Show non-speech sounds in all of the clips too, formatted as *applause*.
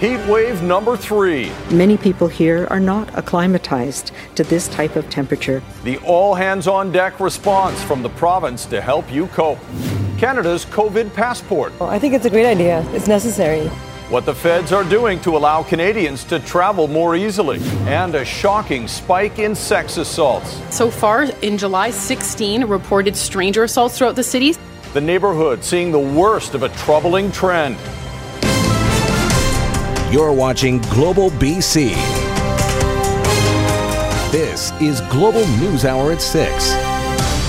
Heat wave number three. Many people here are not acclimatized to this type of temperature. The all hands on deck response from the province to help you cope. Canada's COVID passport. Well, I think it's a great idea. It's necessary. What the feds are doing to allow Canadians to travel more easily. And a shocking spike in sex assaults. So far, in July, 16 reported stranger assaults throughout the city. The neighborhood seeing the worst of a troubling trend. You're watching Global BC. This is Global News Hour at 6.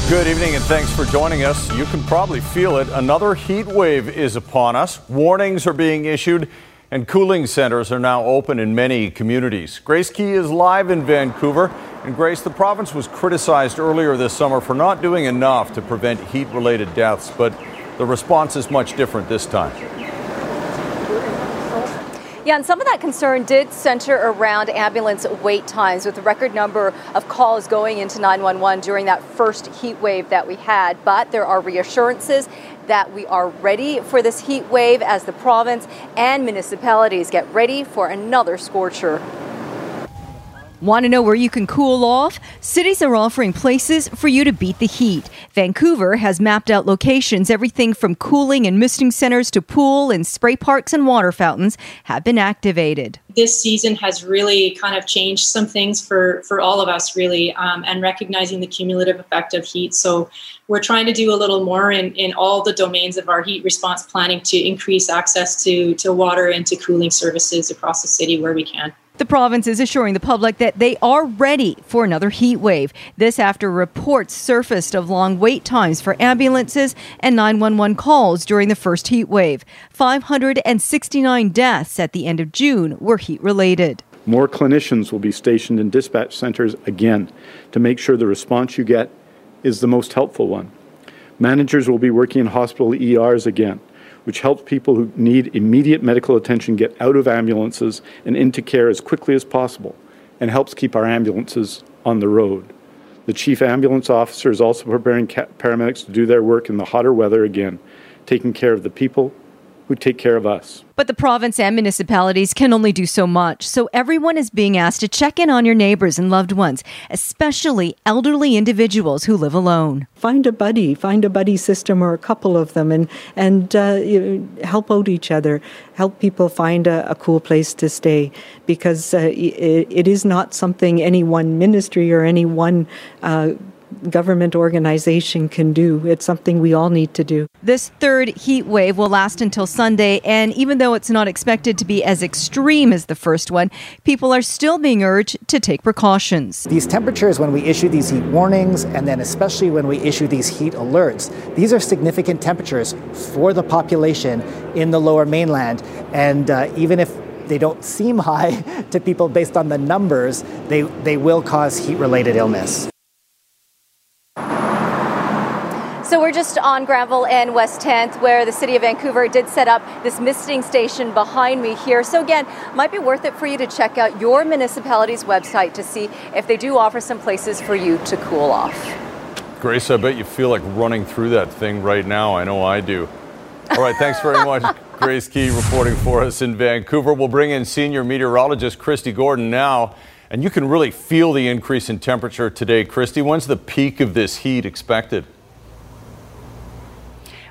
Good evening and thanks for joining us. You can probably feel it. Another heat wave is upon us. Warnings are being issued and cooling centers are now open in many communities. Grace Key is live in Vancouver. And Grace, the province was criticized earlier this summer for not doing enough to prevent heat related deaths, but the response is much different this time. Yeah, and some of that concern did center around ambulance wait times with the record number of calls going into 911 during that first heat wave that we had. But there are reassurances that we are ready for this heat wave as the province and municipalities get ready for another scorcher. Want to know where you can cool off? Cities are offering places for you to beat the heat. Vancouver has mapped out locations. Everything from cooling and misting centers to pool and spray parks and water fountains have been activated. This season has really kind of changed some things for, for all of us, really, um, and recognizing the cumulative effect of heat. So we're trying to do a little more in, in all the domains of our heat response planning to increase access to, to water and to cooling services across the city where we can. The province is assuring the public that they are ready for another heat wave. This after reports surfaced of long wait times for ambulances and 911 calls during the first heat wave. 569 deaths at the end of June were heat related. More clinicians will be stationed in dispatch centers again to make sure the response you get is the most helpful one. Managers will be working in hospital ERs again which helps people who need immediate medical attention get out of ambulances and into care as quickly as possible and helps keep our ambulances on the road. The chief ambulance officer is also preparing paramedics to do their work in the hotter weather again, taking care of the people who take care of us. But the province and municipalities can only do so much, so everyone is being asked to check in on your neighbors and loved ones, especially elderly individuals who live alone. Find a buddy, find a buddy system or a couple of them, and and uh, help out each other. Help people find a, a cool place to stay, because uh, it, it is not something any one ministry or any one. Uh, government organization can do. It's something we all need to do. This third heat wave will last until Sunday, and even though it's not expected to be as extreme as the first one, people are still being urged to take precautions. These temperatures, when we issue these heat warnings, and then especially when we issue these heat alerts, these are significant temperatures for the population in the lower mainland. And uh, even if they don't seem high *laughs* to people based on the numbers, they, they will cause heat related illness. So we're just on Granville and West 10th where the City of Vancouver did set up this misting station behind me here. So again, might be worth it for you to check out your municipality's website to see if they do offer some places for you to cool off. Grace, I bet you feel like running through that thing right now. I know I do. All right, thanks very much. *laughs* Grace Key reporting for us in Vancouver. We'll bring in senior meteorologist Kristi Gordon now. And you can really feel the increase in temperature today. Kristi, when's the peak of this heat expected?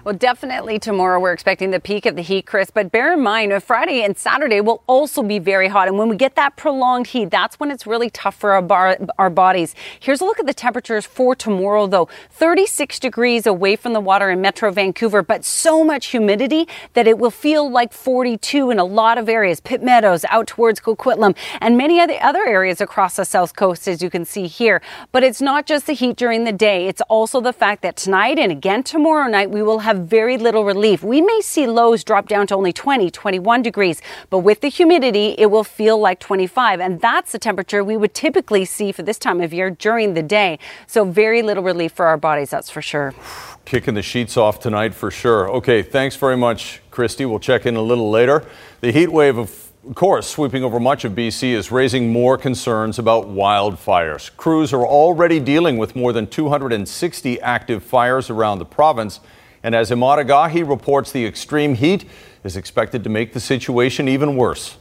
Well, definitely tomorrow we're expecting the peak of the heat, Chris. But bear in mind, uh, Friday and Saturday will also be very hot. And when we get that prolonged heat, that's when it's really tough for our, bar- our bodies. Here's a look at the temperatures for tomorrow, though 36 degrees away from the water in Metro Vancouver, but so much humidity that it will feel like 42 in a lot of areas. Pitt Meadows, out towards Coquitlam, and many other other areas across the south coast, as you can see here. But it's not just the heat during the day, it's also the fact that tonight and again tomorrow night we will have have very little relief. We may see lows drop down to only 20, 21 degrees, but with the humidity, it will feel like 25. And that's the temperature we would typically see for this time of year during the day. So very little relief for our bodies, that's for sure. *sighs* Kicking the sheets off tonight for sure. Okay, thanks very much, Kristi. We'll check in a little later. The heat wave of of course, sweeping over much of BC is raising more concerns about wildfires. Crews are already dealing with more than 260 active fires around the province. And as Emad Agahi reports, the extreme heat is expected to make the situation even worse.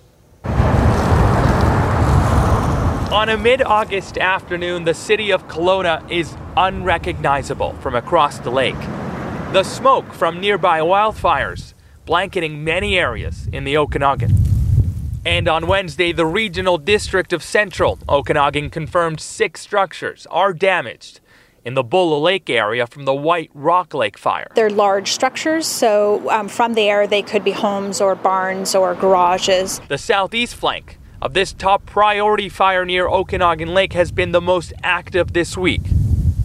On a mid August afternoon, the city of Kelowna is unrecognizable from across the lake. The smoke from nearby wildfires blanketing many areas in the Okanagan. And on Wednesday, the regional district of Central Okanagan confirmed six structures are damaged in the Bouleau Lake area from the White Rock Lake fire. They're large structures, so um, from there they could be homes or barns or garages. The southeast flank of this top priority fire near Okanagan Lake has been the most active this week.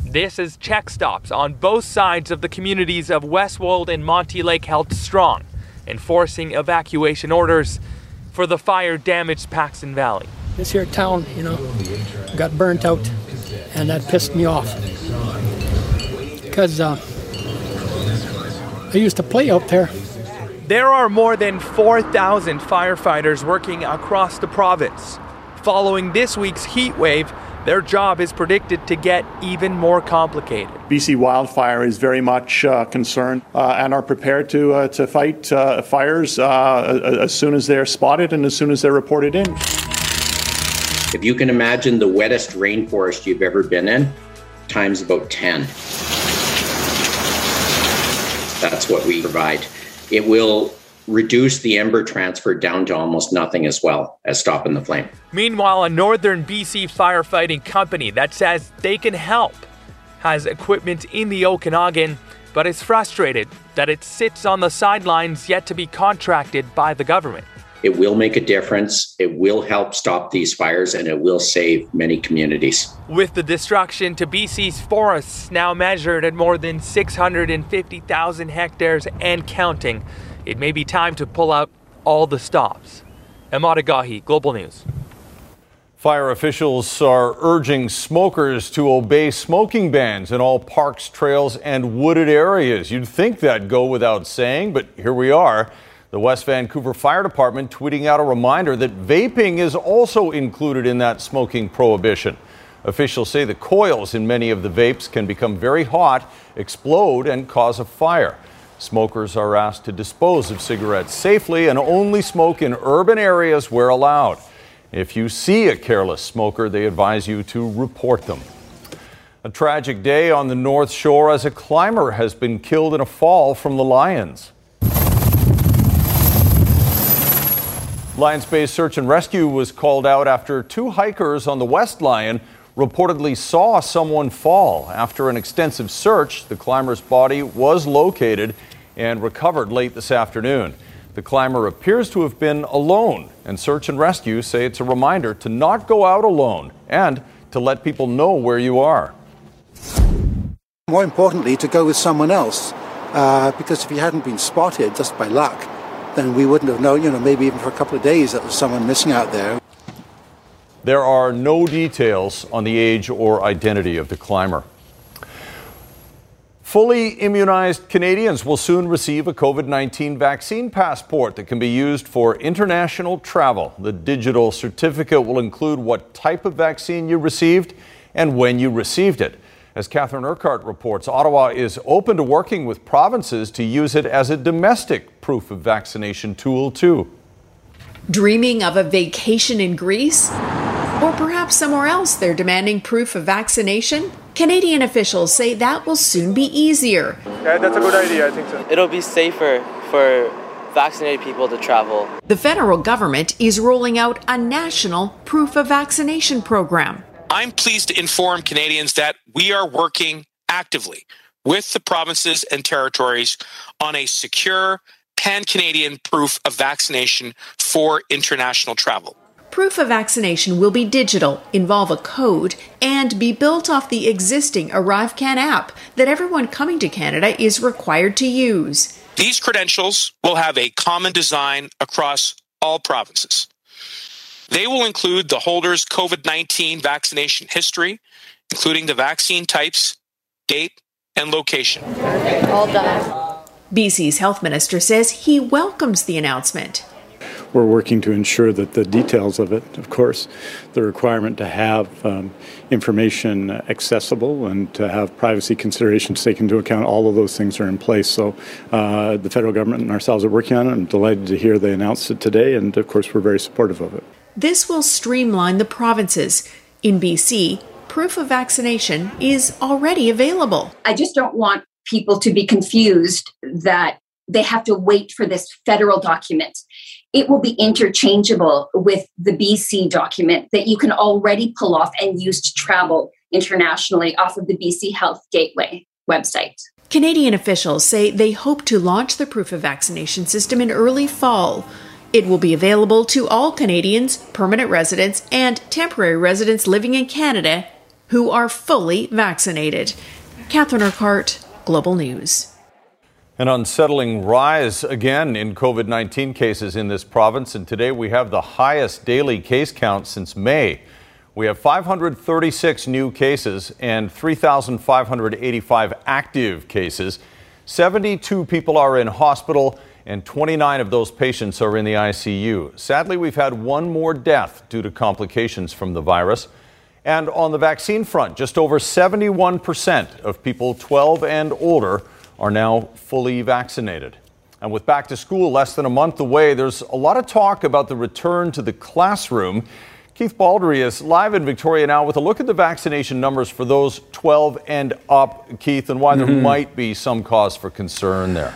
This is check stops on both sides of the communities of Westwold and Monty Lake held strong, enforcing evacuation orders for the fire damaged Paxton Valley. This here town, you know, got burnt out, and that pissed me off. Because uh, I used to play out there. There are more than 4,000 firefighters working across the province. Following this week's heat wave, their job is predicted to get even more complicated. BC Wildfire is very much uh, concerned uh, and are prepared to, uh, to fight uh, fires uh, as soon as they're spotted and as soon as they're reported in. If you can imagine the wettest rainforest you've ever been in, times about 10. That's what we provide. It will reduce the ember transfer down to almost nothing as well as stopping the flame. Meanwhile, a northern BC firefighting company that says they can help has equipment in the Okanagan, but is frustrated that it sits on the sidelines yet to be contracted by the government. It will make a difference. It will help stop these fires and it will save many communities. With the destruction to BC's forests now measured at more than 650,000 hectares and counting, it may be time to pull out all the stops. Emad Agahi, Global News. Fire officials are urging smokers to obey smoking bans in all parks, trails, and wooded areas. You'd think that'd go without saying, but here we are. The West Vancouver Fire Department tweeting out a reminder that vaping is also included in that smoking prohibition. Officials say the coils in many of the vapes can become very hot, explode, and cause a fire. Smokers are asked to dispose of cigarettes safely and only smoke in urban areas where allowed. If you see a careless smoker, they advise you to report them. A tragic day on the North Shore as a climber has been killed in a fall from the Lions. Lions Bay Search and Rescue was called out after two hikers on the West Lion reportedly saw someone fall. After an extensive search, the climber's body was located and recovered late this afternoon. The climber appears to have been alone, and search and rescue say it's a reminder to not go out alone and to let people know where you are. More importantly, to go with someone else, uh, because if you hadn't been spotted just by luck, then we wouldn't have known, you know, maybe even for a couple of days that was someone missing out there. There are no details on the age or identity of the climber. Fully immunized Canadians will soon receive a COVID 19 vaccine passport that can be used for international travel. The digital certificate will include what type of vaccine you received and when you received it. As Catherine Urquhart reports, Ottawa is open to working with provinces to use it as a domestic proof of vaccination tool, too. Dreaming of a vacation in Greece? Or perhaps somewhere else they're demanding proof of vaccination? Canadian officials say that will soon be easier. Yeah, that's a good idea, I think so. It'll be safer for vaccinated people to travel. The federal government is rolling out a national proof of vaccination program. I'm pleased to inform Canadians that we are working actively with the provinces and territories on a secure pan Canadian proof of vaccination for international travel. Proof of vaccination will be digital, involve a code, and be built off the existing ArriveCan app that everyone coming to Canada is required to use. These credentials will have a common design across all provinces. They will include the holder's COVID 19 vaccination history, including the vaccine types, date, and location. All done. BC's health minister says he welcomes the announcement. We're working to ensure that the details of it, of course, the requirement to have um, information accessible and to have privacy considerations taken into account, all of those things are in place. So uh, the federal government and ourselves are working on it. I'm delighted to hear they announced it today, and of course, we're very supportive of it. This will streamline the provinces. In BC, proof of vaccination is already available. I just don't want people to be confused that they have to wait for this federal document. It will be interchangeable with the BC document that you can already pull off and use to travel internationally off of the BC Health Gateway website. Canadian officials say they hope to launch the proof of vaccination system in early fall. It will be available to all Canadians, permanent residents, and temporary residents living in Canada who are fully vaccinated. Catherine Urquhart, Global News. An unsettling rise again in COVID 19 cases in this province, and today we have the highest daily case count since May. We have 536 new cases and 3,585 active cases. 72 people are in hospital, and 29 of those patients are in the ICU. Sadly, we've had one more death due to complications from the virus. And on the vaccine front, just over 71% of people 12 and older are now fully vaccinated. And with back to school less than a month away, there's a lot of talk about the return to the classroom. Keith Baldry is live in Victoria now with a look at the vaccination numbers for those 12 and up, Keith, and why mm-hmm. there might be some cause for concern there.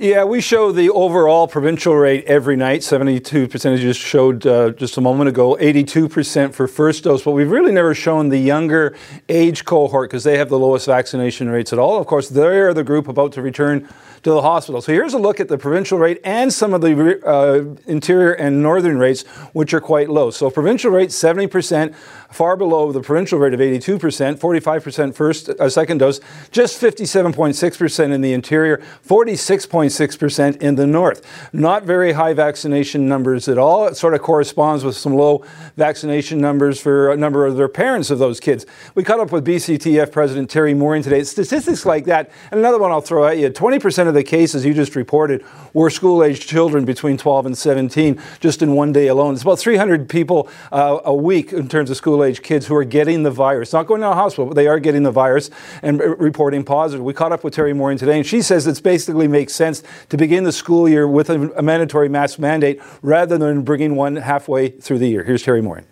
Yeah, we show the overall provincial rate every night. 72% as you just showed uh, just a moment ago, 82% for first dose. But we've really never shown the younger age cohort because they have the lowest vaccination rates at all. Of course, they're the group about to return to the hospital. So here's a look at the provincial rate and some of the uh, interior and northern rates, which are quite low. So provincial rate 70%, far below the provincial rate of 82%, 45% first, uh, second dose, just 57.6% in the interior, 46.6% in the north. Not very high vaccination numbers at all. It sort of corresponds with some low vaccination numbers for a number of their parents of those kids. We caught up with BCTF President Teri Mooring today. Statistics like that, and another one I'll throw at you 20% of the cases you just reported were school aged children between 12 and 17 just in one day alone. It's about 300 people uh, a week in terms of school aged kids who are getting the virus. Not going to a hospital, but they are getting the virus and reporting positive. We caught up with Teri Mooring today, and she says it basically makes sense to begin the school year with a, a mandatory mask mandate rather than bringing one halfway through the year. Here's Teri Mooring.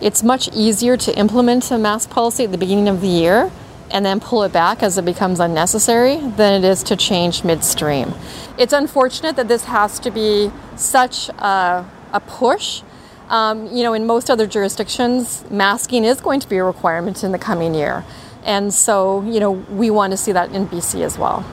It's much easier to implement a mask policy at the beginning of the year and then pull it back as it becomes unnecessary than it is to change midstream. It's unfortunate that this has to be such a, a push. Um, you know, in most other jurisdictions, masking is going to be a requirement in the coming year. And so, you know, we want to see that in BC as well.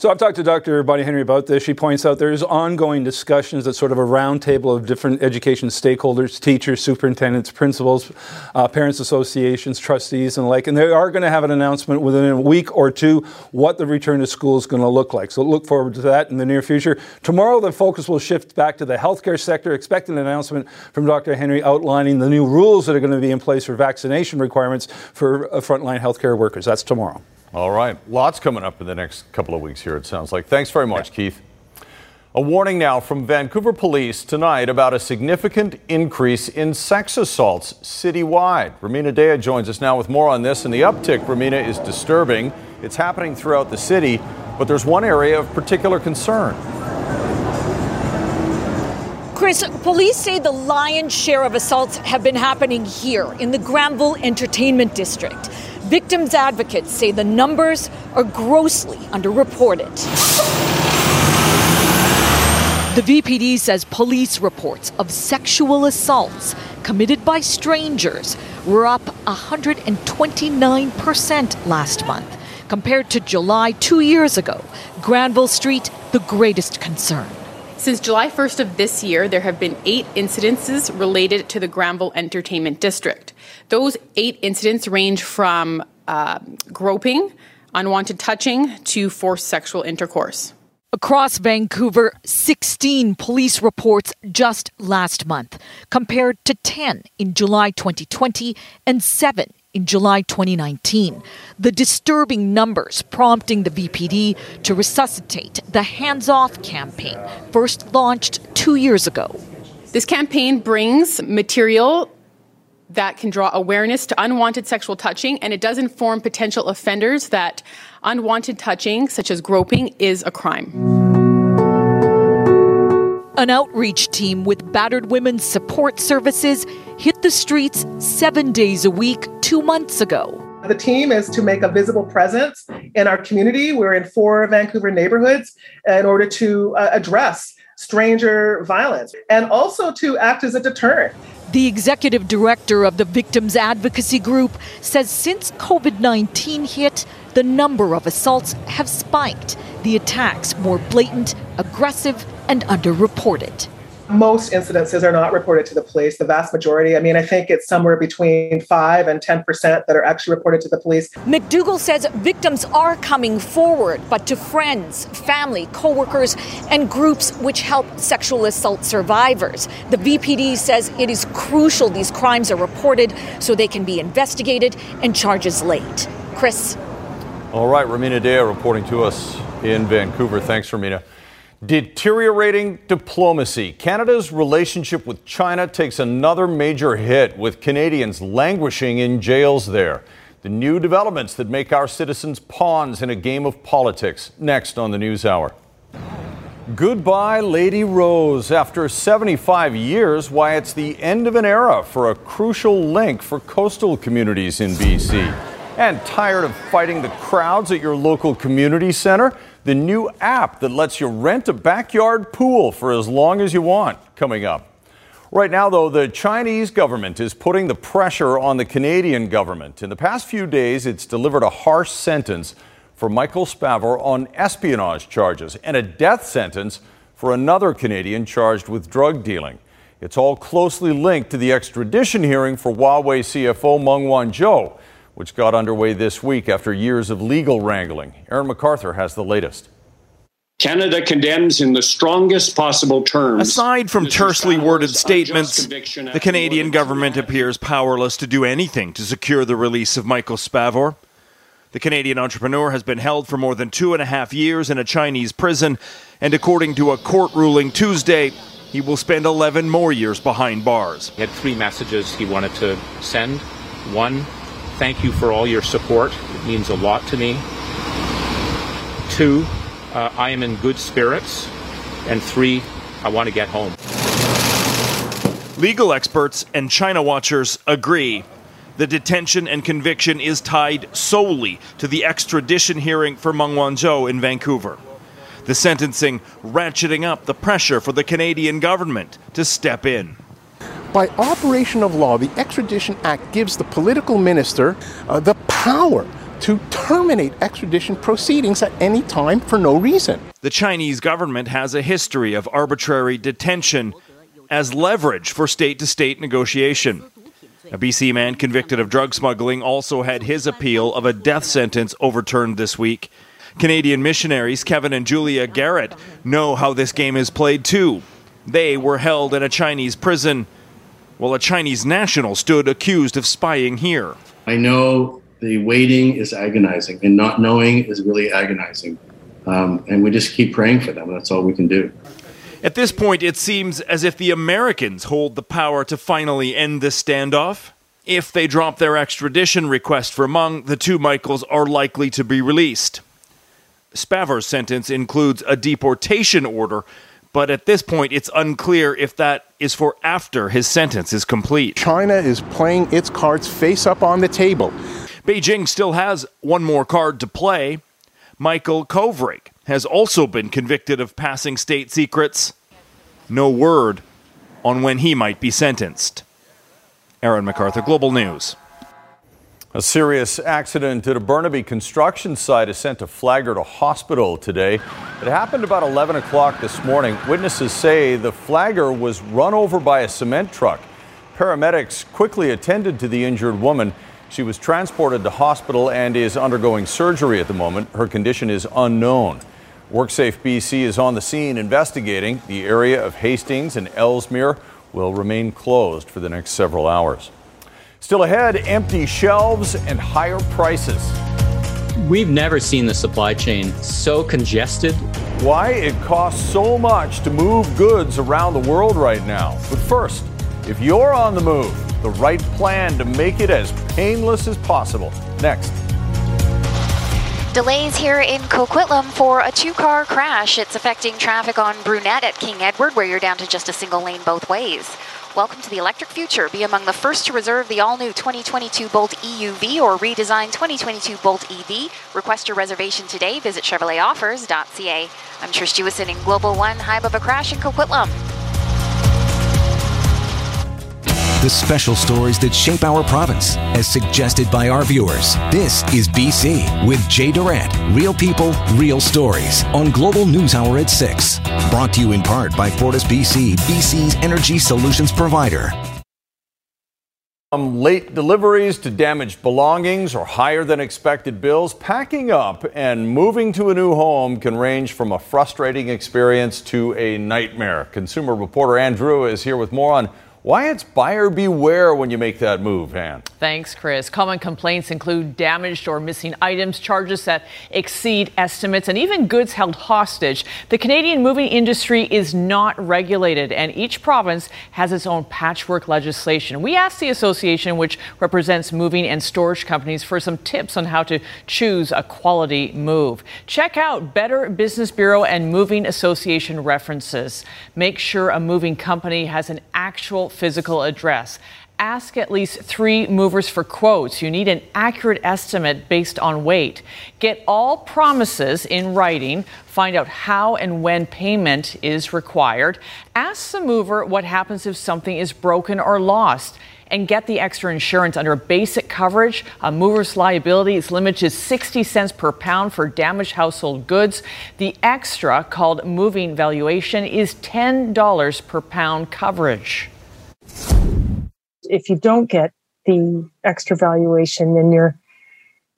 So I've talked to Dr. Bonnie Henry about this. She points out there's ongoing discussions at sort of a roundtable of different education stakeholders, teachers, superintendents, principals, uh, parents associations, trustees, and the like. And they are going to have an announcement within a week or two what the return to school is going to look like. So look forward to that in the near future. Tomorrow, the focus will shift back to the healthcare sector. Expect an announcement from Dr. Henry outlining the new rules that are going to be in place for vaccination requirements for uh, frontline healthcare workers. That's tomorrow. All right. Lots coming up in the next couple of weeks here, it sounds like. Thanks very much, yeah. Keith. A warning now from Vancouver Police tonight about a significant increase in sex assaults citywide. Rumina Daya joins us now with more on this, and the uptick, Rumina, is disturbing. It's happening throughout the city, but there's one area of particular concern. Chris, police say the lion's share of assaults have been happening here in the Granville Entertainment District. Victims advocates say the numbers are grossly underreported. The VPD says police reports of sexual assaults committed by strangers were up 129% last month compared to July two years ago. Granville Street, the greatest concern. Since July 1st of this year, there have been eight incidences related to the Granville Entertainment District. Those eight incidents range from uh, groping, unwanted touching, to forced sexual intercourse. Across Vancouver, 16 police reports just last month, compared to 10 in July 2020 and 7 in July 2019. The disturbing numbers prompting the VPD to resuscitate the Hands Off campaign, first launched two years ago. This campaign brings material that can draw awareness to unwanted sexual touching, and it does inform potential offenders that unwanted touching, such as groping, is a crime. An outreach team with battered women's support services hit the streets seven days a week two months ago. The team is to make a visible presence in our community. We're in four Vancouver neighborhoods in order to uh, address stranger violence and also to act as a deterrent. The executive director of the Victims Advocacy Group says since COVID 19 hit, the number of assaults have spiked, the attacks more blatant, aggressive, and underreported most incidences are not reported to the police. The vast majority, I mean, I think it's somewhere between 5 and 10% that are actually reported to the police. MacDougall says victims are coming forward, but to friends, family, coworkers, and groups which help sexual assault survivors. The VPD says it is crucial these crimes are reported so they can be investigated and charges laid. Chris. All right, Rumina Daya reporting to us in Vancouver. Thanks, Rumina. Deteriorating diplomacy. Canada's relationship with China takes another major hit, with Canadians languishing in jails there. The new developments that make our citizens pawns in a game of politics. Next on the News Hour. Goodbye, Lady Rose. After 75 years, why it's the end of an era for a crucial link for coastal communities in BC. And tired of fighting the crowds at your local community center? the new app that lets you rent a backyard pool for as long as you want coming up. Right now, though, the Chinese government is putting the pressure on the Canadian government. In the past few days, it's delivered a harsh sentence for Michael Spavor on espionage charges and a death sentence for another Canadian charged with drug dealing. It's all closely linked to the extradition hearing for Huawei CFO Meng Wanzhou which got underway this week after years of legal wrangling. Aaron McArthur has the latest. Canada condemns in the strongest possible terms. Aside from tersely worded statements, the Canadian government appears powerless to do anything to secure the release of Michael Spavor. The Canadian entrepreneur has been held for more than two and a half years in a Chinese prison, and according to a court ruling Tuesday, he will spend 11 more years behind bars. He had three messages he wanted to send. One, thank you for all your support. It means a lot to me. Two, uh, I am in good spirits. And three, I want to get home. Legal experts and China watchers agree. The detention and conviction is tied solely to the extradition hearing for Meng Wanzhou in Vancouver. The sentencing ratcheting up the pressure for the Canadian government to step in. By operation of law, the Extradition Act gives the political minister uh, the power to terminate extradition proceedings at any time for no reason. The Chinese government has a history of arbitrary detention as leverage for state to state negotiation. A BC man convicted of drug smuggling also had his appeal of a death sentence overturned this week. Canadian missionaries Kevin and Julia Garratt know how this game is played too. They were held in a Chinese prison while a Chinese national stood accused of spying here. I know the waiting is agonizing, and not knowing is really agonizing. Um, and we just keep praying for them. That's all we can do. At this point, it seems as if the Americans hold the power to finally end this standoff. If they drop their extradition request for Meng, the two Michaels are likely to be released. Spavor's sentence includes a deportation order but at this point, it's unclear if that is for after his sentence is complete. China is playing its cards face up on the table. Beijing still has one more card to play. Michael Kovrig has also been convicted of passing state secrets. No word on when he might be sentenced. Aaron McArthur, Global News. A serious accident at a Burnaby construction site has sent a flagger to hospital today. It happened about 11 o'clock this morning. Witnesses say the flagger was run over by a cement truck. Paramedics quickly attended to the injured woman. She was transported to hospital and is undergoing surgery at the moment. Her condition is unknown. WorkSafe BC is on the scene investigating. The area of Hastings and Ellesmere will remain closed for the next several hours. Still ahead, empty shelves and higher prices. We've never seen the supply chain so congested. Why it costs so much to move goods around the world right now. But first, if you're on the move, the right plan to make it as painless as possible. Next. Delays here in Coquitlam for a two car crash. It's affecting traffic on Brunette at King Edward, where you're down to just a single lane both ways. Welcome to the electric future. Be among the first to reserve the all new 2022 Bolt EUV or redesigned 2022 Bolt EV. Request your reservation today. Visit ChevroletOffers.ca. I'm Trish Jewison in Global One, high above a crash in Coquitlam. The special stories that shape our province, as suggested by our viewers. This is BC with Jay Durant. Real people, real stories on Global News Hour at 6. Brought to you in part by Fortis BC, BC's energy solutions provider. From late deliveries to damaged belongings or higher than expected bills, packing up and moving to a new home can range from a frustrating experience to a nightmare. Consumer reporter Anne Drewa is here with more on why it's buyer beware when you make that move, Ann. Thanks, Chris. Common complaints include damaged or missing items, charges that exceed estimates, and even goods held hostage. The Canadian moving industry is not regulated, and each province has its own patchwork legislation. We asked the association, which represents moving and storage companies, for some tips on how to choose a quality move. Check out Better Business Bureau and Moving Association references. Make sure a moving company has an actual physical address. Ask at least three movers for quotes. You need an accurate estimate based on weight. Get all promises in writing. Find out how and when payment is required. Ask the mover what happens if something is broken or lost and get the extra insurance under basic coverage. A mover's liability is limited to 60 cents per pound for damaged household goods. The extra, called moving valuation, is $10 per pound coverage if you don't get the extra valuation, then you're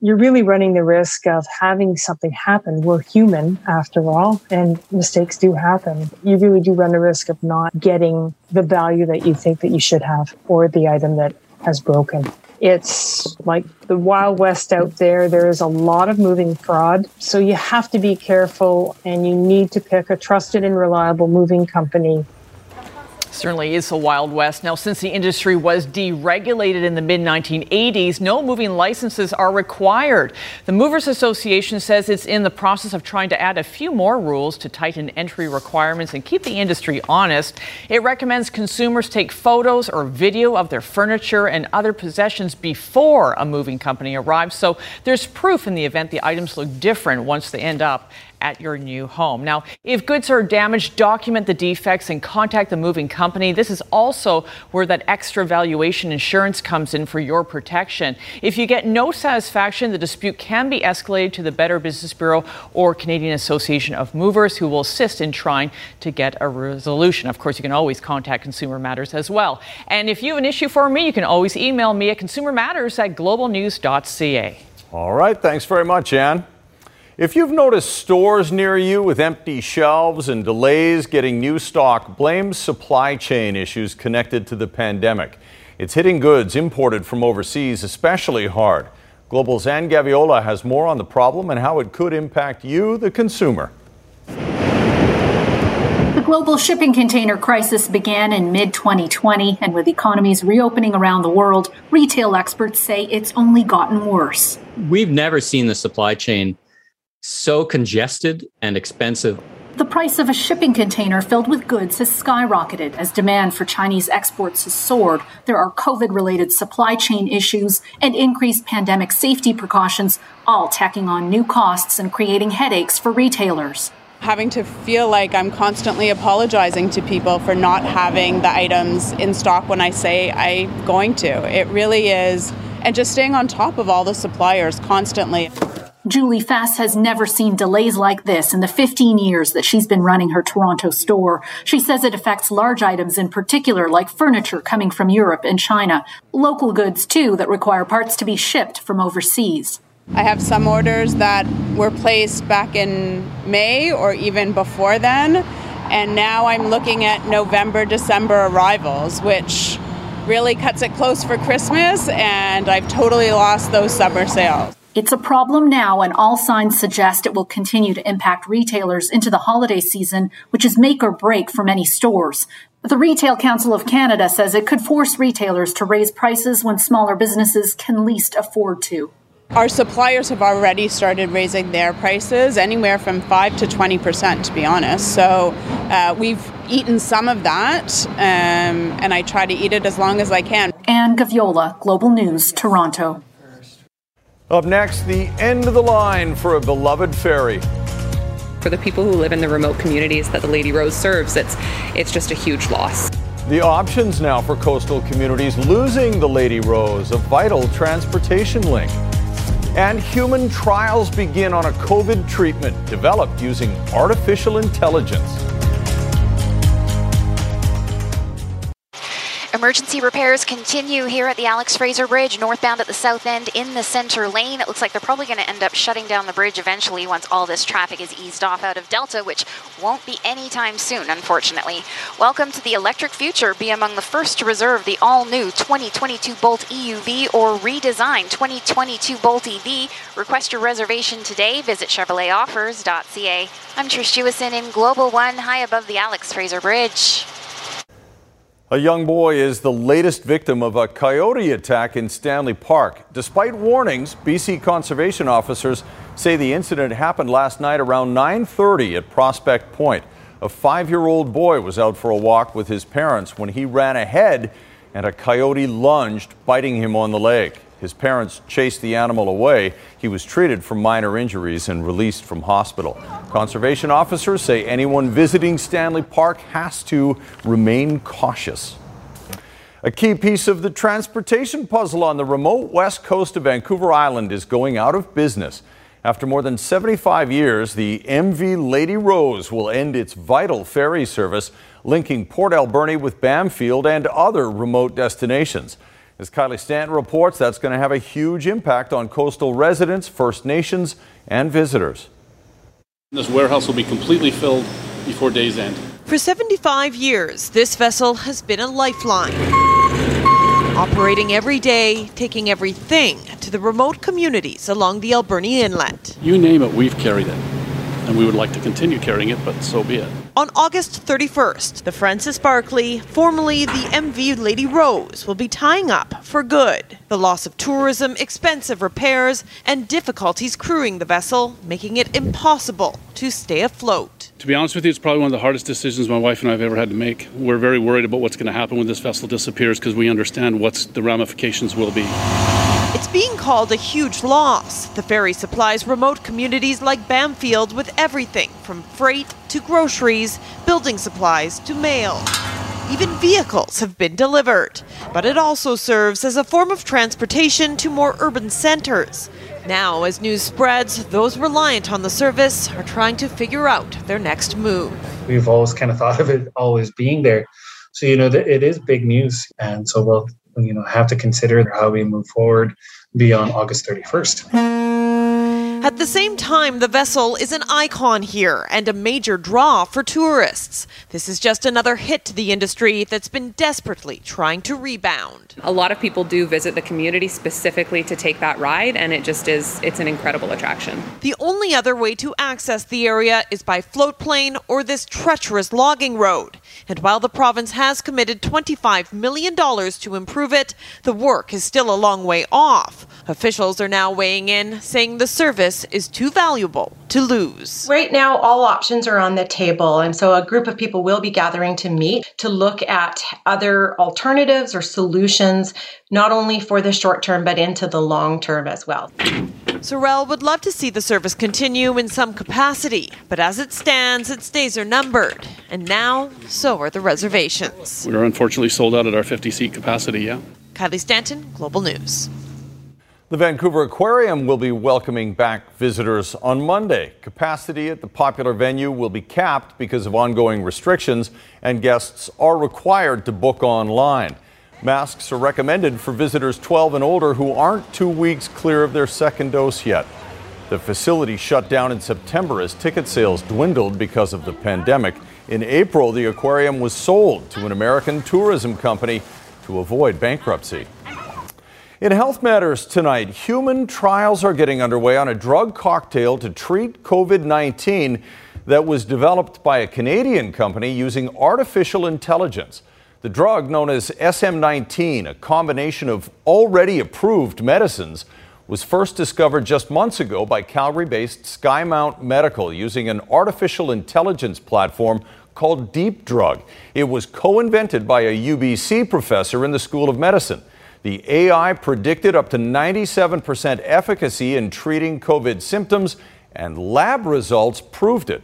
you're really running the risk of having something happen. We're human after all, and mistakes do happen. You really do run the risk of not getting the value that you think that you should have or the item that has broken. It's like the Wild West out there. There is a lot of moving fraud. So you have to be careful and you need to pick a trusted and reliable moving company Certainly is the Wild West. Now, since the industry was deregulated in the mid 1980s, no moving licenses are required. The Movers Association says it's in the process of trying to add a few more rules to tighten entry requirements and keep the industry honest. It recommends consumers take photos or video of their furniture and other possessions before a moving company arrives, so there's proof in the event the items look different once they end up at your new home. Now, if goods are damaged, document the defects and contact the moving company. This is also where that extra valuation insurance comes in for your protection. If you get no satisfaction, the dispute can be escalated to the Better Business Bureau or Canadian Association of Movers, who will assist in trying to get a resolution. Of course, you can always contact Consumer Matters as well. And if you have an issue for me, you can always email me at consumermatters at globalnews.ca. All right. Thanks very much, Ann. If you've noticed stores near you with empty shelves and delays getting new stock, blame supply chain issues connected to the pandemic. It's hitting goods imported from overseas especially hard. Global's Anne Gaviola has more on the problem and how it could impact you, the consumer. The global shipping container crisis began in mid 2020, and with economies reopening around the world, retail experts say it's only gotten worse. We've never seen the supply chain so congested and expensive. The price of a shipping container filled with goods has skyrocketed as demand for Chinese exports has soared. There are COVID related supply chain issues and increased pandemic safety precautions, all tacking on new costs and creating headaches for retailers. Having to feel like I'm constantly apologizing to people for not having the items in stock when I say I'm going to. It really is. And just staying on top of all the suppliers constantly. Julie Fass has never seen delays like this in the 15 years that she's been running her Toronto store. She says it affects large items in particular, like furniture coming from Europe and China, local goods too that require parts to be shipped from overseas. I have some orders that were placed back in May or even before then, and now I'm looking at November, December arrivals, which really cuts it close for Christmas, and I've totally lost those summer sales. It's a problem now, and all signs suggest it will continue to impact retailers into the holiday season, which is make or break for many stores. The Retail Council of Canada says it could force retailers to raise prices when smaller businesses can least afford to. Our suppliers have already started raising their prices anywhere from 5 to 20%, to be honest. So uh, we've eaten some of that, um, and I try to eat it as long as I can. Anne Gaviola, Global News, Toronto. Up next, the end of the line for a beloved ferry. For the people who live in the remote communities that the Lady Rose serves, it's, it's just a huge loss. The options now for coastal communities losing the Lady Rose, a vital transportation link. And human trials begin on a COVID treatment developed using artificial intelligence. Emergency repairs continue here at the Alex Fraser Bridge, northbound at the south end in the center lane. It looks like they're probably going to end up shutting down the bridge eventually once all this traffic is eased off out of Delta, which won't be anytime soon, unfortunately. Welcome to the electric future. Be among the first to reserve the all new 2022 Bolt EUV or redesigned 2022 Bolt EV. Request your reservation today. Visit ChevroletOffers.ca. I'm Trish Jewison in Global One, high above the Alex Fraser Bridge. A young boy is the latest victim of a coyote attack in Stanley Park. Despite warnings, BC conservation officers say the incident happened last night around 9:30 at Prospect Point. A 5-year-old boy was out for a walk with his parents when he ran ahead and a coyote lunged, biting him on the leg. His parents chased the animal away. He was treated for minor injuries and released from hospital. Conservation officers say anyone visiting Stanley Park has to remain cautious. A key piece of the transportation puzzle on the remote west coast of Vancouver Island is going out of business. After more than 75 years, the MV Lady Rose will end its vital ferry service linking Port Alberni with Bamfield and other remote destinations. As Kylie Stanton reports, that's going to have a huge impact on coastal residents, First Nations, and visitors. This warehouse will be completely filled before day's end. For 75 years, this vessel has been a lifeline. Operating every day, taking everything to the remote communities along the Alberni Inlet. You name it, we've carried it. And we would like to continue carrying it, but so be it. On August 31st, the Frances Barkley, formerly the MV Lady Rose, will be tying up for good. The loss of tourism, expensive repairs, and difficulties crewing the vessel, making it impossible to stay afloat. To be honest with you, it's probably one of the hardest decisions my wife and I have ever had to make. We're very worried about what's going to happen when this vessel disappears because we understand what the ramifications will be. Being called a huge loss. The ferry supplies remote communities like Bamfield with everything from freight to groceries, building supplies to mail. Even vehicles have been delivered. But it also serves as a form of transportation to more urban centers. Now, as news spreads, those reliant on the service are trying to figure out their next move. We've always kind of thought of it always being there. So, you know, it is big news. And so we'll you know have to consider how we move forward beyond August 31st. At the same time, the vessel is an icon here and a major draw for tourists. This is just another hit to the industry that's been desperately trying to rebound. A lot of people do visit the community specifically to take that ride, and it just is, it's an incredible attraction. The only other way to access the area is by float plane or this treacherous logging road. And while the province has committed $25 million to improve it, the work is still a long way off. Officials are now weighing in, saying the service is too valuable to lose. Right now, all options are on the table. And so a group of people will be gathering to meet to look at other alternatives or solutions, not only for the short term, but into the long term as well. Sorel would love to see the service continue in some capacity, but as it stands, its days are numbered. And now, so are the reservations. We are unfortunately sold out at our 50 seat capacity, yeah. Kylie Stanton, Global News. The Vancouver Aquarium will be welcoming back visitors on Monday. Capacity at the popular venue will be capped because of ongoing restrictions, and guests are required to book online. Masks are recommended for visitors 12 and older who aren't two weeks clear of their second dose yet. The facility shut down in September as ticket sales dwindled because of the pandemic. In April, the aquarium was sold to an American tourism company to avoid bankruptcy. In Health Matters tonight, human trials are getting underway on a drug cocktail to treat COVID 19 that was developed by a Canadian company using artificial intelligence. The drug, known as SM19, a combination of already approved medicines, was first discovered just months ago by Calgary based Skymount Medical using an artificial intelligence platform called Deep Drug. It was co invented by a UBC professor in the School of Medicine. The AI predicted up to 97% efficacy in treating COVID symptoms, and lab results proved it.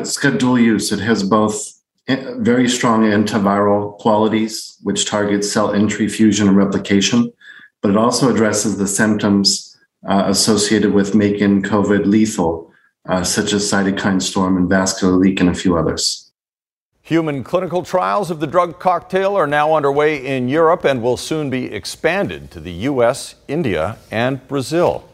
It's got dual use. It has both very strong antiviral qualities, which target cell entry, fusion, and replication, but it also addresses the symptoms uh, associated with making COVID lethal, uh, such as cytokine storm and vascular leak, and a few others. Human clinical trials of the drug cocktail are now underway in Europe and will soon be expanded to the U.S., India, and Brazil.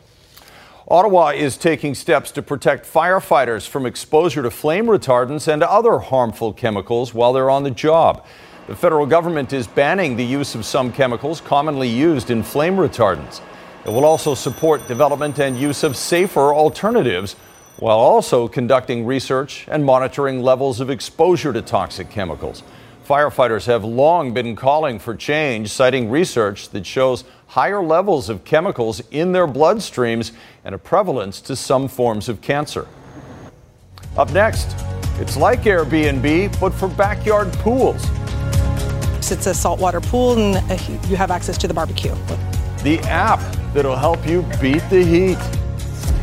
Ottawa is taking steps to protect firefighters from exposure to flame retardants and other harmful chemicals while they're on the job. The federal government is banning the use of some chemicals commonly used in flame retardants. It will also support development and use of safer alternatives while also conducting research and monitoring levels of exposure to toxic chemicals. Firefighters have long been calling for change, citing research that shows higher levels of chemicals in their bloodstreams and a prevalence to some forms of cancer. Up next, it's like Airbnb, but for backyard pools. It's a saltwater pool and uh, you have access to the barbecue. The app that'll help you beat the heat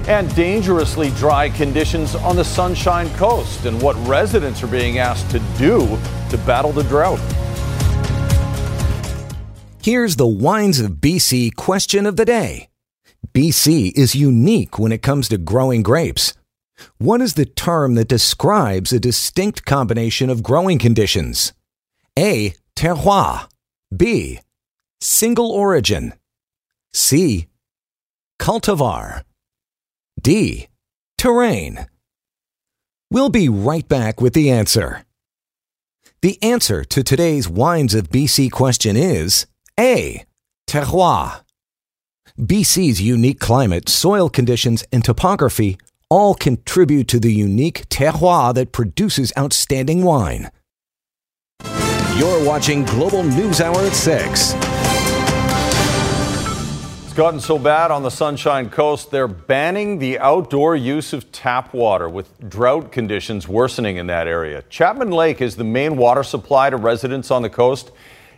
and dangerously dry conditions on the Sunshine Coast and what residents are being asked to do to battle the drought. Here's the Wines of BC question of the day. BC is unique when it comes to growing grapes. What is the term that describes a distinct combination of growing conditions? A. Terroir. B. Single origin. C. Cultivar. D. Terrain. We'll be right back with the answer. The answer to today's Wines of BC question is A. Terroir. BC's unique climate, soil conditions, and topography all contribute to the unique terroir that produces outstanding wine. You're watching Global News Hour at 6 gotten so bad on the Sunshine Coast, they're banning the outdoor use of tap water with drought conditions worsening in that area. Chapman Lake is the main water supply to residents on the coast,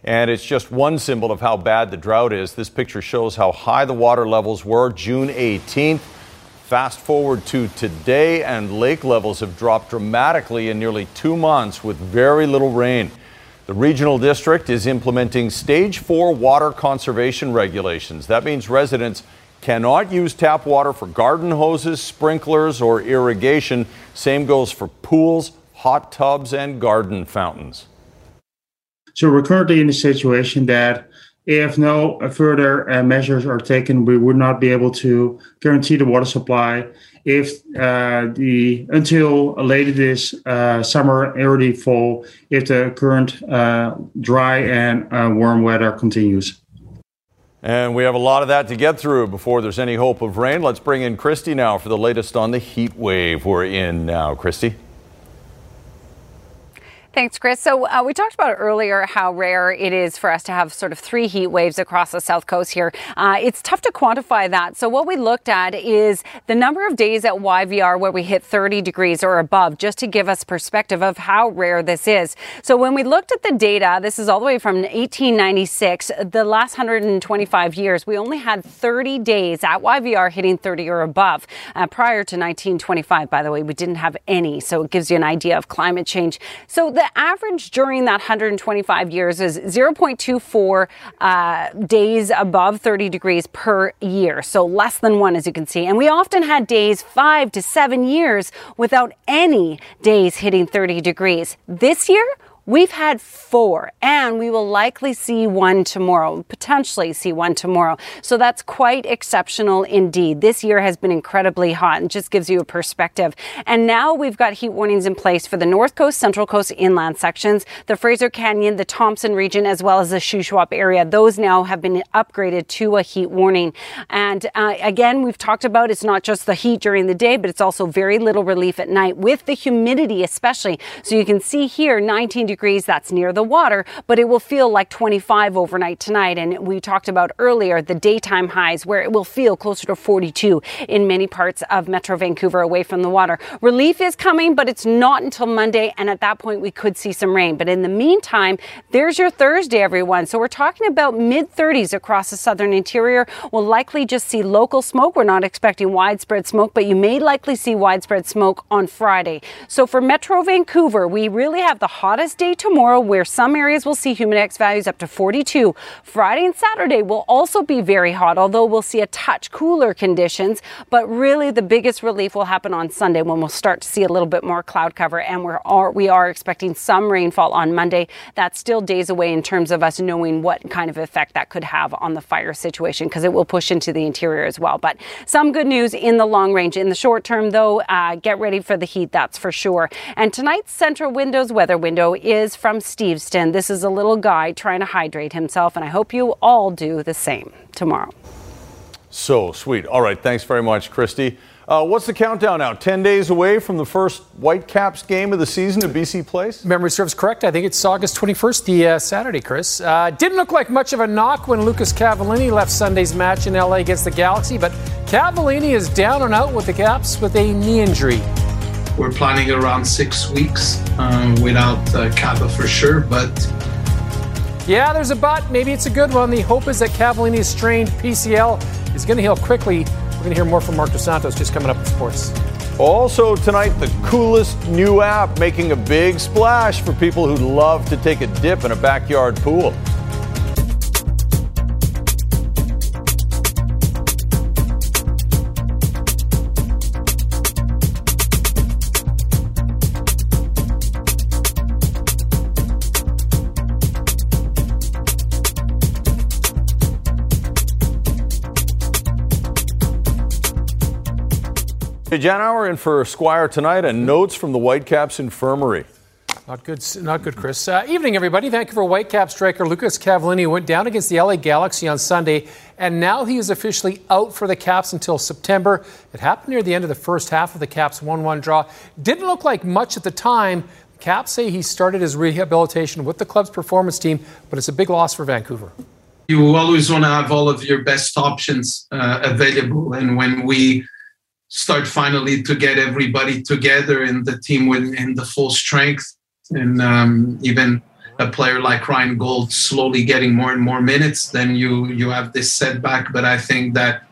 and it's just one symbol of how bad the drought is. This picture shows how high the water levels were June 18th. Fast forward to today, and lake levels have dropped dramatically in nearly two months with very little rain. The regional district is implementing stage four water conservation regulations. That means residents cannot use tap water for garden hoses, sprinklers, or irrigation. Same goes for pools, hot tubs, and garden fountains. So we're currently in a situation that if no further uh, measures are taken, we would not be able to guarantee the water supply if uh, the until later this uh, summer, early fall, if the current uh, dry and warm weather continues. And we have a lot of that to get through before there's any hope of rain. Let's bring in Kristi now for the latest on the heat wave we're in now. Kristi. Thanks, Chris. So uh, we talked about earlier how rare it is for us to have sort of three heat waves across the south coast here. Uh, it's tough to quantify that. So what we looked at is the number of days at YVR where we hit 30 degrees or above, just to give us perspective of how rare this is. So when we looked at the data, this is all the way from 1896, the last 125 years, we only had 30 days at YVR hitting 30 or above. Uh, prior to 1925, by the way, we didn't have any. So it gives you an idea of climate change. So the average during that 125 years is 0.24 uh, days above 30 degrees per year. So less than one, as you can see. And we often had days five to seven years without any days hitting 30 degrees. This year, We've had four, and we will likely see one tomorrow, potentially see one tomorrow. So that's quite exceptional indeed. This year has been incredibly hot and just gives you a perspective. And now we've got heat warnings in place for the North Coast, Central Coast inland sections, the Fraser Canyon, the Thompson region, as well as the Shuswap area. Those now have been upgraded to a heat warning. And uh, again, we've talked about it's not just the heat during the day, but it's also very little relief at night with the humidity, especially. So you can see here 19 degrees degrees. That's near the water, but it will feel like 25 overnight tonight. And we talked about earlier the daytime highs where it will feel closer to 42 in many parts of Metro Vancouver away from the water. Relief is coming, but it's not until Monday. And at that point, we could see some rain. But in the meantime, there's your Thursday, everyone. So we're talking about mid 30s across the southern interior. We'll likely just see local smoke. We're not expecting widespread smoke, but you may likely see widespread smoke on Friday. So for Metro Vancouver, we really have the hottest day tomorrow where some areas will see humidex values up to 42. Friday and Saturday will also be very hot, although we'll see a touch cooler conditions. But really, the biggest relief will happen on Sunday when we'll start to see a little bit more cloud cover, and we're are, we are expecting some rainfall on Monday. That's still days away in terms of us knowing what kind of effect that could have on the fire situation because it will push into the interior as well. But some good news in the long range. In the short term, though, uh, get ready for the heat, that's for sure. And tonight's Centra Windows weather window is from Steveston. This is a little guy trying to hydrate himself, and I hope you all do the same tomorrow. So sweet. All right. Thanks very much, Kristi. Uh, what's the countdown now? 10 days away from the first Whitecaps game of the season at BC Place? Memory serves correct. I think it's August 21st, the uh, Saturday, Chris. Uh, didn't look like much of a knock when Lucas Cavallini left Sunday's match in LA against the Galaxy, but Cavallini is down and out with the Caps with a knee injury. We're planning around six weeks um, without uh, Cava for sure, but yeah, there's a but. Maybe it's a good one. The hope is that Cavallini's strained PCL is going to heal quickly. We're going to hear more from Marc Dos Santos just coming up in sports. Also, tonight, the coolest new app making a big splash for people who love to take a dip in a backyard pool. Hey, Janower in for Squire tonight and notes from the Whitecaps infirmary. Not good, not good, Chris. Uh, evening, everybody. Vancouver Whitecap striker Lucas Cavallini went down against the LA Galaxy on Sunday, and now he is officially out for the Caps until September. It happened near the end of the first half of the Caps' 1 1 draw. Didn't look like much at the time. Caps say he started his rehabilitation with the club's performance team, but it's a big loss for Vancouver. You always want to have all of your best options uh, available, and when we start finally to get everybody together and the team with in the full strength and um, even a player like Ryan Gauld slowly getting more and more minutes, then you you have this setback. But I think that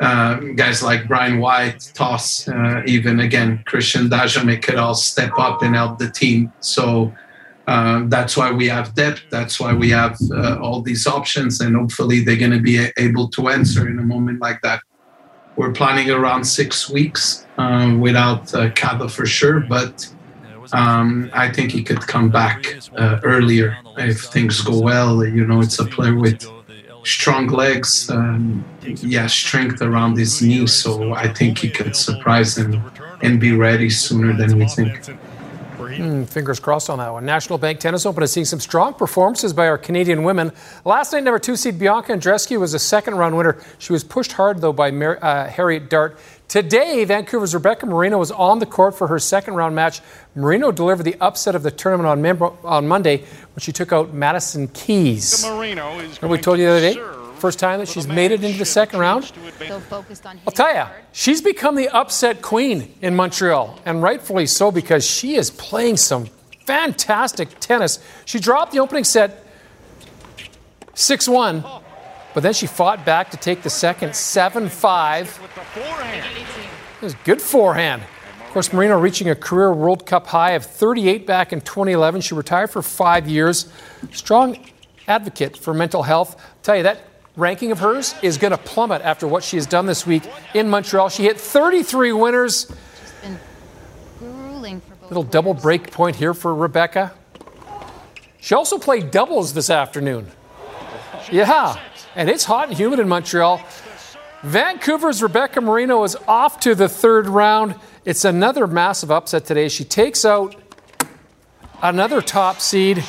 uh, guys like Brian White, Toss, uh, even again Cristian Dájome could all step up and help the team. So uh, that's why we have depth. That's why we have uh, all these options, and hopefully they're going to be able to answer in a moment like that. We're planning around six weeks uh, without uh, for sure, but um, I think he could come back uh, earlier if things go well. You know, it's a player with strong legs, um, yeah, strength around his knee, so I think he could surprise and and be ready sooner than we think. Mm, fingers crossed on that one. National Bank Tennis Open is seeing some strong performances by our Canadian women. Last night, number two seed Bianca Andreescu was a second round winner. She was pushed hard, though, by Mar- uh, Harriet Dart. Today, Vancouver's Rebecca Marino was on the court for her second round match. Marino delivered the upset of the tournament on, mem- on Monday when she took out Madison Keys. Marino is Remember we told you the other day? First time that she's made it into the second round. I'll tell you, she's become the upset queen in Montreal, and rightfully so because she is playing some fantastic tennis. She dropped the opening set 6 1, but then she fought back to take the second 7 5. It was good forehand. Of course, Marino reaching a career World Cup high of 38 back in 2011. She retired for five years. Strong advocate for mental health. I'll tell you that ranking of hers is going to plummet after what she has done this week in Montreal. She hit 33 winners. Little double break point here for Rebecca. She also played doubles this afternoon. Yeah, and it's hot and humid in Montreal. Vancouver's Rebecca Marino is off to the third round. It's another massive upset today. She takes out another top seed.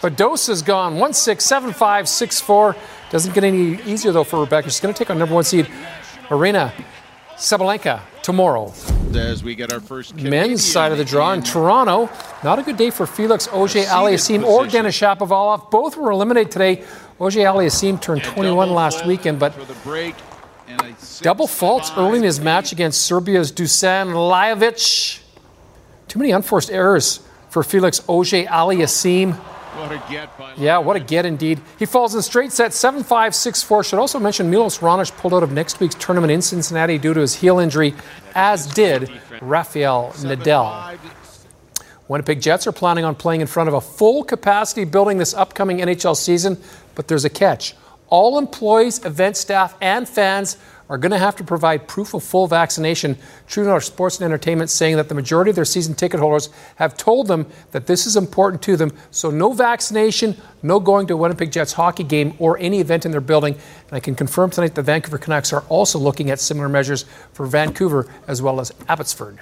Badosa's gone 1 6, 7 5, 6 4. Doesn't get any easier, though, for Rebecca. She's going to take on number one seed, Aryna Sabalenka, tomorrow. as we get our first men's side of the draw in Toronto. Not a good day for Felix Auger Aliassime or Denis Shapovalov. Both were eliminated today. Auger Aliassime turned 21 last weekend, but double faults early in his match against Serbia's Dusan Lajovic. Too many unforced errors for Felix Auger Aliassime. What a get Yeah, what a get indeed. He falls in straight set 7 5 6 4. Should also mention Milos Raonic pulled out of next week's tournament in Cincinnati due to his heel injury, as did Rafael Nadal. Winnipeg Jets are planning on playing in front of a full capacity building this upcoming NHL season, but there's a catch. All employees, event staff, and fans are going to have to provide proof of full vaccination. True North Sports and Entertainment saying that the majority of their season ticket holders have told them that this is important to them. So no vaccination, no going to a Winnipeg Jets hockey game or any event in their building. And I can confirm tonight the Vancouver Canucks are also looking at similar measures for Vancouver as well as Abbotsford.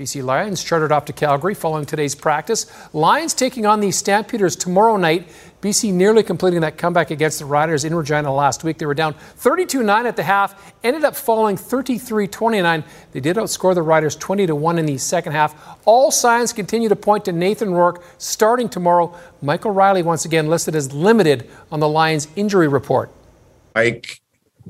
BC Lions chartered off to Calgary following today's practice. Lions taking on the Stampeders tomorrow night. BC nearly completing that comeback against the Riders in Regina last week. They were down 32 9 at the half, ended up falling 33 29. They did outscore the Riders 20 1 in the second half. All signs continue to point to Nathan Rourke starting tomorrow. Michael Reilly, once again, listed as limited on the Lions injury report. Mike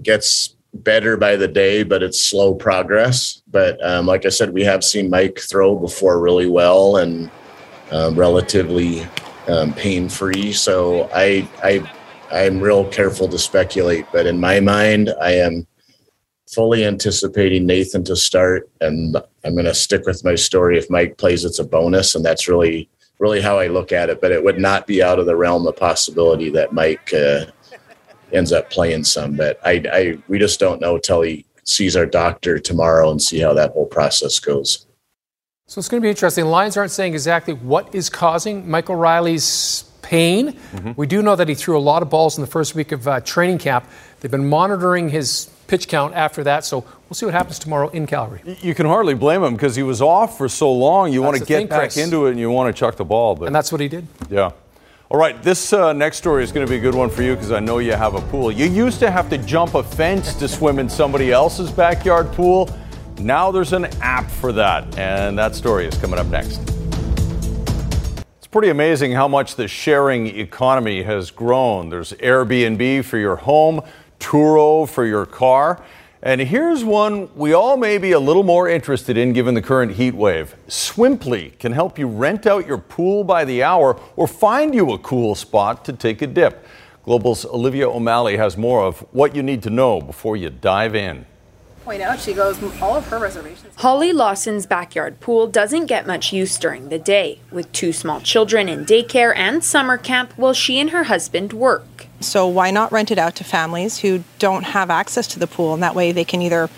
gets better by the day, but it's slow progress. But um, like I said, we have seen Mike throw before really well and um, relatively um, pain free. So I I I'm real careful to speculate, but in my mind, I am fully anticipating Nathan to start, and I'm going to stick with my story. If Mike plays, it's a bonus, and that's really really how I look at it. But it would not be out of the realm of possibility that Mike. Uh, ends up playing some. But I, I we just don't know till he sees our doctor tomorrow and see how that whole process goes. So it's going to be interesting. Lions aren't saying exactly what is causing Michael Reilly's pain. Mm-hmm. We do know that he threw a lot of balls in the first week of uh, training camp. They've been monitoring his pitch count after that, so we'll see what happens tomorrow in Calgary. You can hardly blame him because he was off for so long. You That's want to get thing, back Chris. into it and you want to chuck the ball. But And that's what he did. Yeah. All right, this uh, next story is going to be a good one for you because I know you have a pool. You used to have to jump a fence to swim in somebody else's backyard pool. Now there's an app for that, and that story is coming up next. It's pretty amazing how much the sharing economy has grown. There's Airbnb for your home, Turo for your car. And here's one we all may be a little more interested in given the current heat wave. Swimply can help you rent out your pool by the hour or find you a cool spot to take a dip. Global's Olivia O'Malley has more of what you need to know before you dive in. Point out, she goes, all of her reservations. Holly Lawson's backyard pool doesn't get much use during the day. With two small children in daycare and summer camp, while she and her husband work. So why not rent it out to families who don't have access to the pool, and that way they can either,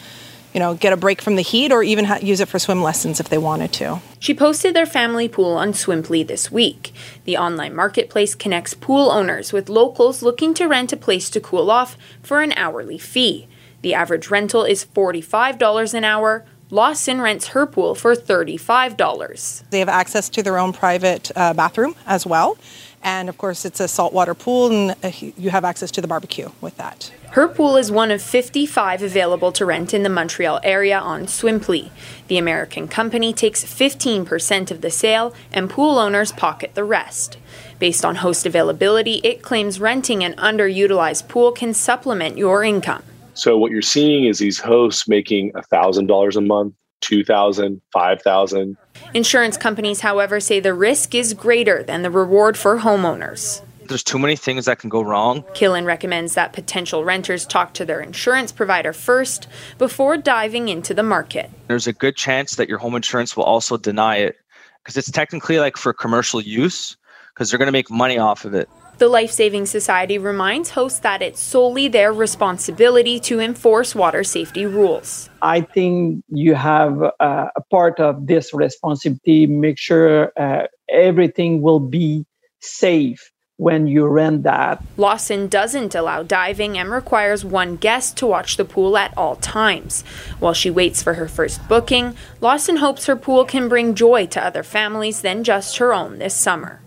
you know, get a break from the heat or even ha- use it for swim lessons if they wanted to. She posted their family pool on Swimply this week. The online marketplace connects pool owners with locals looking to rent a place to cool off for an hourly fee. The average rental is $45 an hour. Lawson rents her pool for $35. They have access to their own private uh, bathroom as well. And of course, it's a saltwater pool, and uh, you have access to the barbecue with that. Her pool is one of 55 available to rent in the Montreal area on Swimply. The American company takes 15% of the sale, and pool owners pocket the rest. Based on host availability, it claims renting an underutilized pool can supplement your income. So what you're seeing is these hosts making thousand dollars a month, two thousand, five thousand. Insurance companies, however, say the risk is greater than the reward for homeowners. There's too many things that can go wrong. Killen recommends that potential renters talk to their insurance provider first before diving into the market. There's a good chance that your home insurance will also deny it because it's technically like for commercial use because they're going to make money off of it. The Life Saving Society reminds hosts that it's solely their responsibility to enforce water safety rules. I think you have uh, a part of this responsibility. Make sure uh, everything will be safe when you rent that. Lawson doesn't allow diving and requires one guest to watch the pool at all times. While she waits for her first booking, Lawson hopes her pool can bring joy to other families than just her own this summer.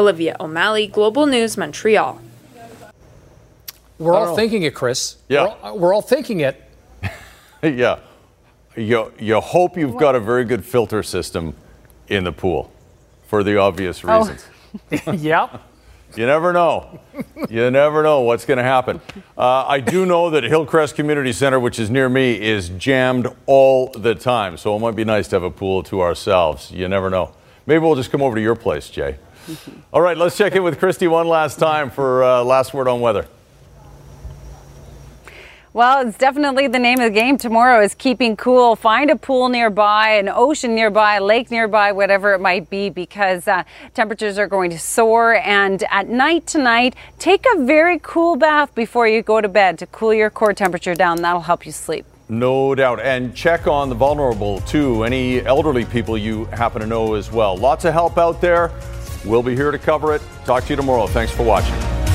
Olivia O'Malley, Global News, Montreal. We're all know. thinking it, Chris. Yeah. We're all, we're all thinking it. *laughs* yeah. You, you hope you've got a very good filter system in the pool for the obvious reasons. Oh. reasons. *laughs* *laughs* yep. You never know. You never know what's going to happen. Uh, I do know that Hillcrest Community Center, which is near me, is jammed all the time. So it might be nice to have a pool to ourselves. You never know. Maybe we'll just come over to your place, Jay. *laughs* All right, let's check in with Kristi one last time for uh, last word on weather. Well, it's definitely the name of the game tomorrow is keeping cool. Find a pool nearby, an ocean nearby, a lake nearby, whatever it might be, because uh, temperatures are going to soar. And at night tonight, take a very cool bath before you go to bed to cool your core temperature down. That'll help you sleep. No doubt. And check on the vulnerable too. Any elderly people you happen to know as well. Lots of help out there. We'll be here to cover it. Talk to you tomorrow. Thanks for watching.